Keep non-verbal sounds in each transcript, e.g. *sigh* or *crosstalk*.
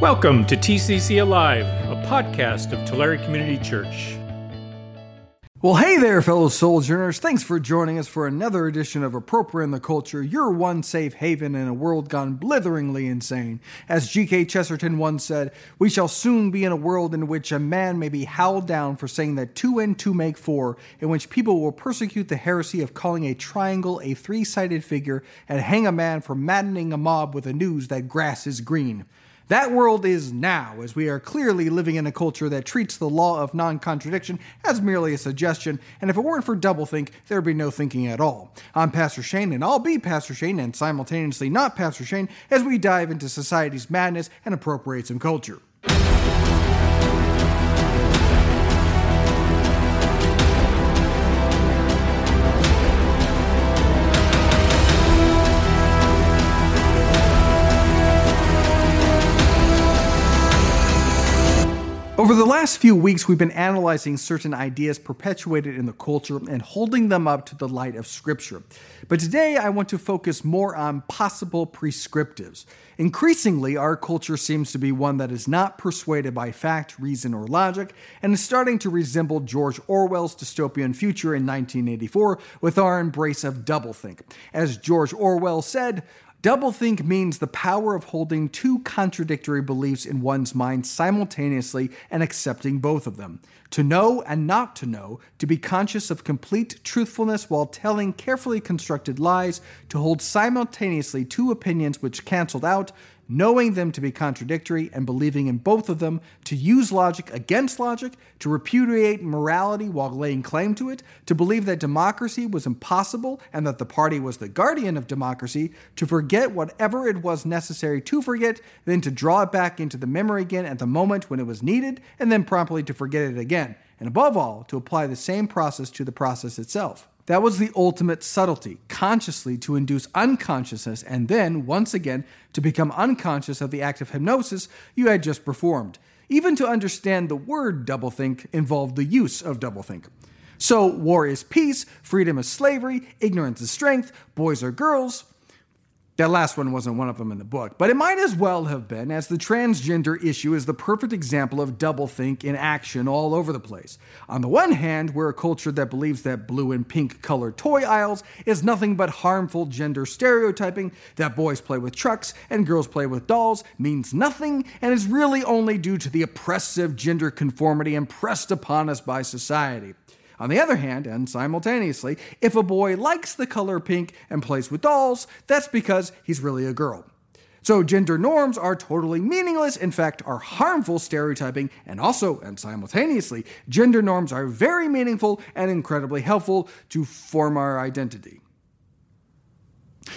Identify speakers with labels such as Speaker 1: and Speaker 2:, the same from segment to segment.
Speaker 1: Welcome to TCC Alive, a podcast of Tulare Community Church.
Speaker 2: Well, hey there, fellow sojourners. Thanks for joining us for another edition of Appropriating the Culture, your one safe haven in a world gone blitheringly insane. As G.K. Chesterton once said, we shall soon be in a world in which a man may be howled down for saying that two and two make four, in which people will persecute the heresy of calling a triangle a three sided figure, and hang a man for maddening a mob with the news that grass is green. That world is now, as we are clearly living in a culture that treats the law of non contradiction as merely a suggestion, and if it weren't for doublethink, there'd be no thinking at all. I'm Pastor Shane, and I'll be Pastor Shane and simultaneously not Pastor Shane as we dive into society's madness and appropriate some culture. Over the last few weeks, we've been analyzing certain ideas perpetuated in the culture and holding them up to the light of Scripture. But today, I want to focus more on possible prescriptives. Increasingly, our culture seems to be one that is not persuaded by fact, reason, or logic, and is starting to resemble George Orwell's dystopian future in 1984 with our embrace of doublethink. As George Orwell said, Doublethink means the power of holding two contradictory beliefs in one's mind simultaneously and accepting both of them. To know and not to know, to be conscious of complete truthfulness while telling carefully constructed lies, to hold simultaneously two opinions which canceled out, knowing them to be contradictory and believing in both of them, to use logic against logic, to repudiate morality while laying claim to it, to believe that democracy was impossible and that the party was the guardian of democracy, to forget whatever it was necessary to forget, then to draw it back into the memory again at the moment when it was needed, and then promptly to forget it again. And above all, to apply the same process to the process itself. That was the ultimate subtlety, consciously to induce unconsciousness, and then, once again, to become unconscious of the act of hypnosis you had just performed. Even to understand the word doublethink involved the use of doublethink. So, war is peace, freedom is slavery, ignorance is strength, boys are girls, that last one wasn't one of them in the book, but it might as well have been, as the transgender issue is the perfect example of doublethink in action all over the place. On the one hand, we're a culture that believes that blue and pink colored toy aisles is nothing but harmful gender stereotyping, that boys play with trucks and girls play with dolls means nothing, and is really only due to the oppressive gender conformity impressed upon us by society. On the other hand, and simultaneously, if a boy likes the color pink and plays with dolls, that's because he's really a girl. So gender norms are totally meaningless, in fact, are harmful stereotyping, and also and simultaneously, gender norms are very meaningful and incredibly helpful to form our identity.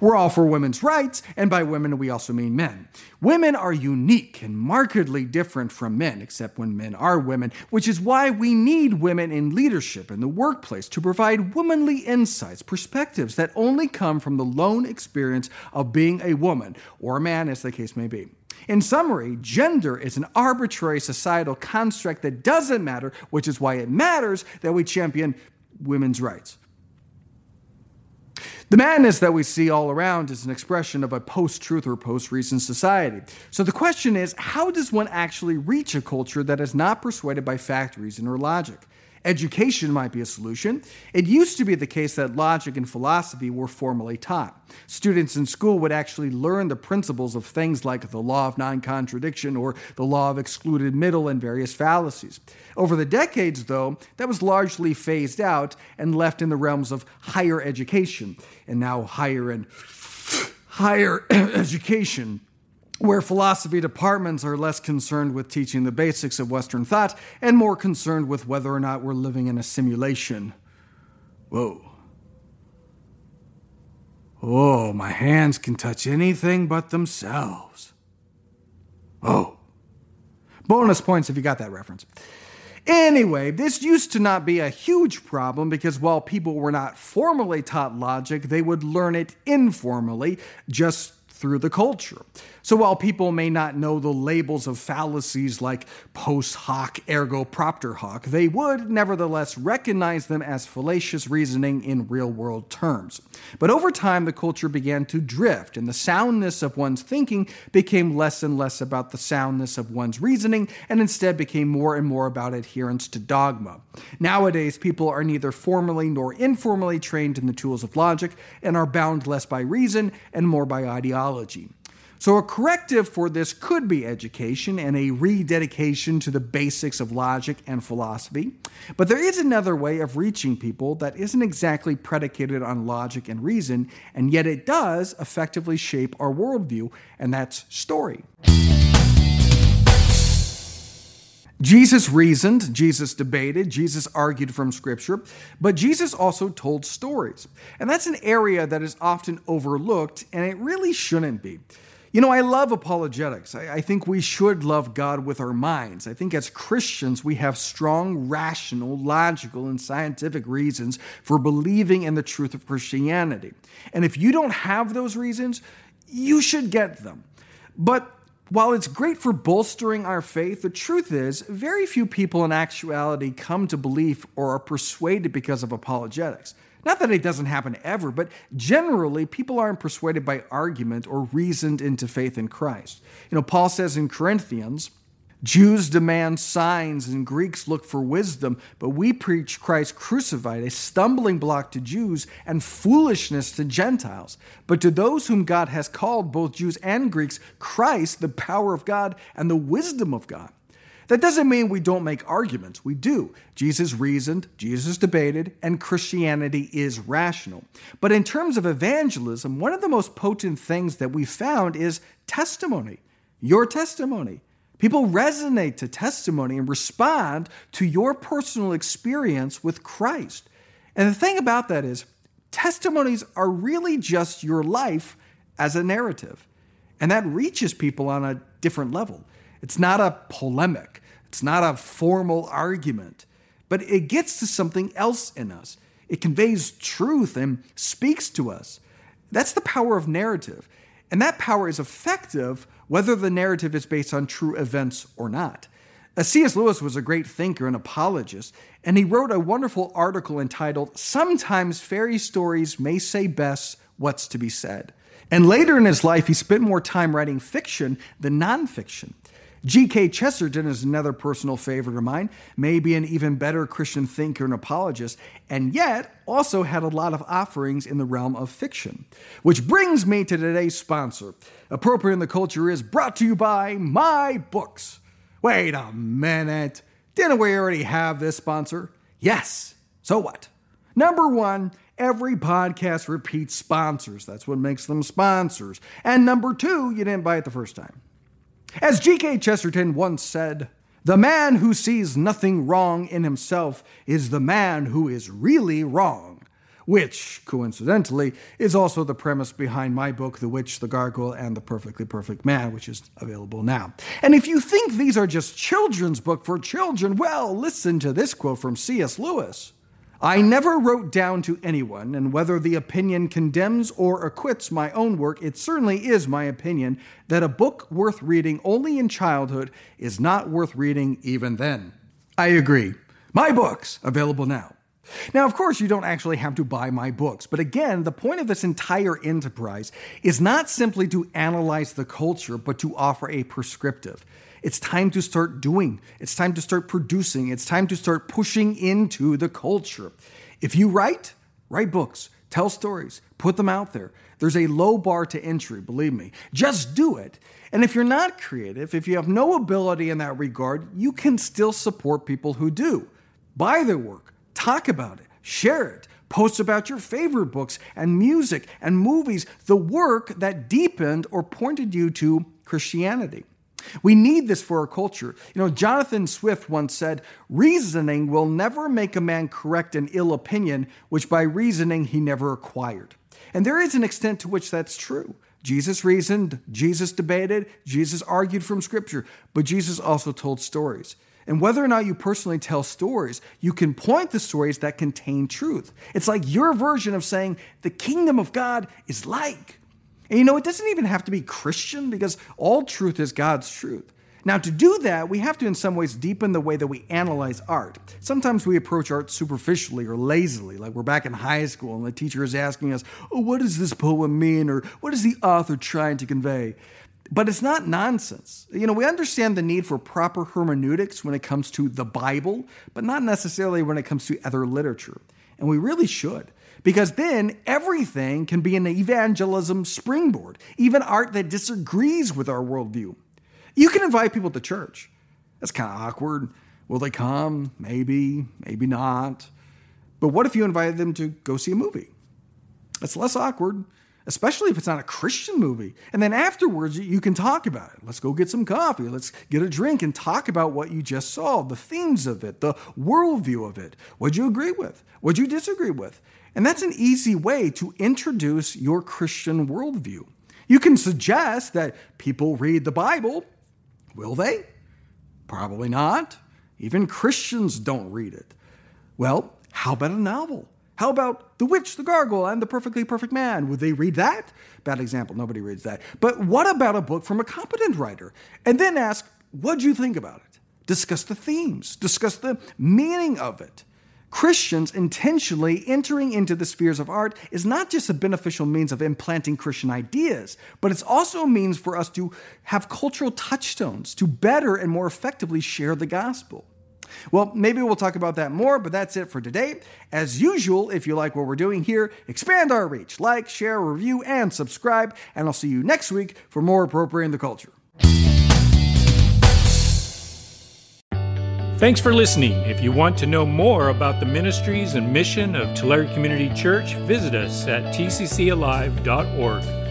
Speaker 2: We're all for women's rights, and by women we also mean men. Women are unique and markedly different from men, except when men are women, which is why we need women in leadership in the workplace to provide womanly insights, perspectives that only come from the lone experience of being a woman, or a man as the case may be. In summary, gender is an arbitrary societal construct that doesn't matter, which is why it matters that we champion women's rights. The madness that we see all around is an expression of a post truth or post reason society. So the question is how does one actually reach a culture that is not persuaded by fact, reason, or logic? Education might be a solution. It used to be the case that logic and philosophy were formally taught. Students in school would actually learn the principles of things like the law of non contradiction or the law of excluded middle and various fallacies. Over the decades, though, that was largely phased out and left in the realms of higher education, and now higher and *sniffs* higher *clears throat* education where philosophy departments are less concerned with teaching the basics of Western thought and more concerned with whether or not we're living in a simulation. Whoa. Oh, my hands can touch anything but themselves. Oh. Bonus points if you got that reference. Anyway, this used to not be a huge problem because while people were not formally taught logic, they would learn it informally, just through the culture. So while people may not know the labels of fallacies like post hoc ergo propter hoc, they would nevertheless recognize them as fallacious reasoning in real world terms. But over time, the culture began to drift, and the soundness of one's thinking became less and less about the soundness of one's reasoning, and instead became more and more about adherence to dogma. Nowadays, people are neither formally nor informally trained in the tools of logic and are bound less by reason and more by ideology. So, a corrective for this could be education and a rededication to the basics of logic and philosophy. But there is another way of reaching people that isn't exactly predicated on logic and reason, and yet it does effectively shape our worldview, and that's story. Jesus reasoned, Jesus debated, Jesus argued from Scripture, but Jesus also told stories. And that's an area that is often overlooked, and it really shouldn't be. You know, I love apologetics. I, I, think we should love God with our minds. I think as Christians, we have strong, rational, logical, and scientific reasons for believing in the truth of Christianity. And if you don't have those reasons, you should get them. But while it's great for bolstering our faith, the truth is, very few people in actuality come to belief or are persuaded because of apologetics. Not that it doesn't happen ever, but generally, people aren't persuaded by argument or reasoned into faith in Christ. You know, Paul says in Corinthians, Jews demand signs and Greeks look for wisdom, but we preach Christ crucified, a stumbling block to Jews and foolishness to Gentiles. But to those whom God has called, both Jews and Greeks, Christ, the power of God and the wisdom of God. That doesn't mean we don't make arguments. We do. Jesus reasoned, Jesus debated, and Christianity is rational. But in terms of evangelism, one of the most potent things that we found is testimony. Your testimony. People resonate to testimony and respond to your personal experience with Christ. And the thing about that is, testimonies are really just your life as a narrative. And that reaches people on a different level. It's not a polemic, it's not a formal argument, but it gets to something else in us. It conveys truth and speaks to us. That's the power of narrative. And that power is effective whether the narrative is based on true events or not. C.S. Lewis was a great thinker and apologist, and he wrote a wonderful article entitled Sometimes Fairy Stories May Say Best What's to Be Said. And later in his life, he spent more time writing fiction than nonfiction. G.K. Chesterton is another personal favorite of mine, maybe an even better Christian thinker and apologist, and yet also had a lot of offerings in the realm of fiction. Which brings me to today's sponsor. Appropriating the Culture is brought to you by My Books. Wait a minute. Didn't we already have this sponsor? Yes. So what? Number one, every podcast repeats sponsors. That's what makes them sponsors. And number two, you didn't buy it the first time. As G.K. Chesterton once said, the man who sees nothing wrong in himself is the man who is really wrong. Which, coincidentally, is also the premise behind my book, The Witch, the Gargoyle, and the Perfectly Perfect Man, which is available now. And if you think these are just children's book for children, well, listen to this quote from C.S. Lewis. I never wrote down to anyone, and whether the opinion condemns or acquits my own work, it certainly is my opinion that a book worth reading only in childhood is not worth reading even then. I agree. My books, available now. Now, of course, you don't actually have to buy my books, but again, the point of this entire enterprise is not simply to analyze the culture, but to offer a prescriptive. It's time to start doing. It's time to start producing. It's time to start pushing into the culture. If you write, write books, tell stories, put them out there. There's a low bar to entry, believe me. Just do it. And if you're not creative, if you have no ability in that regard, you can still support people who do. Buy their work, talk about it, share it, post about your favorite books and music and movies, the work that deepened or pointed you to Christianity. We need this for our culture. You know, Jonathan Swift once said, Reasoning will never make a man correct an ill opinion, which by reasoning he never acquired. And there is an extent to which that's true. Jesus reasoned, Jesus debated, Jesus argued from Scripture, but Jesus also told stories. And whether or not you personally tell stories, you can point to stories that contain truth. It's like your version of saying, the kingdom of God is like. And you know, it doesn't even have to be Christian because all truth is God's truth. Now, to do that, we have to, in some ways, deepen the way that we analyze art. Sometimes we approach art superficially or lazily, like we're back in high school and the teacher is asking us, Oh, what does this poem mean? or What is the author trying to convey? But it's not nonsense. You know, we understand the need for proper hermeneutics when it comes to the Bible, but not necessarily when it comes to other literature. And we really should. Because then everything can be an evangelism springboard, even art that disagrees with our worldview. You can invite people to church. That's kind of awkward. Will they come? Maybe, maybe not. But what if you invited them to go see a movie? That's less awkward, especially if it's not a Christian movie. And then afterwards, you can talk about it. Let's go get some coffee. Let's get a drink and talk about what you just saw, the themes of it, the worldview of it. What'd you agree with? What'd you disagree with? And that's an easy way to introduce your Christian worldview. You can suggest that people read the Bible Will they? Probably not. Even Christians don't read it. Well, how about a novel? How about The Witch, the Gargoyle, and the Perfectly Perfect Man? Would they read that? Bad example, nobody reads that. But what about a book from a competent writer? And then ask, what'd you think about it? Discuss the themes, discuss the meaning of it. Christians intentionally entering into the spheres of art is not just a beneficial means of implanting Christian ideas, but it's also a means for us to have cultural touchstones to better and more effectively share the gospel. Well, maybe we'll talk about that more, but that's it for today. As usual, if you like what we're doing here, expand our reach, like, share, review, and subscribe, and I'll see you next week for more Appropriating the Culture.
Speaker 1: Thanks for listening. If you want to know more about the ministries and mission of Tulare Community Church, visit us at tccalive.org.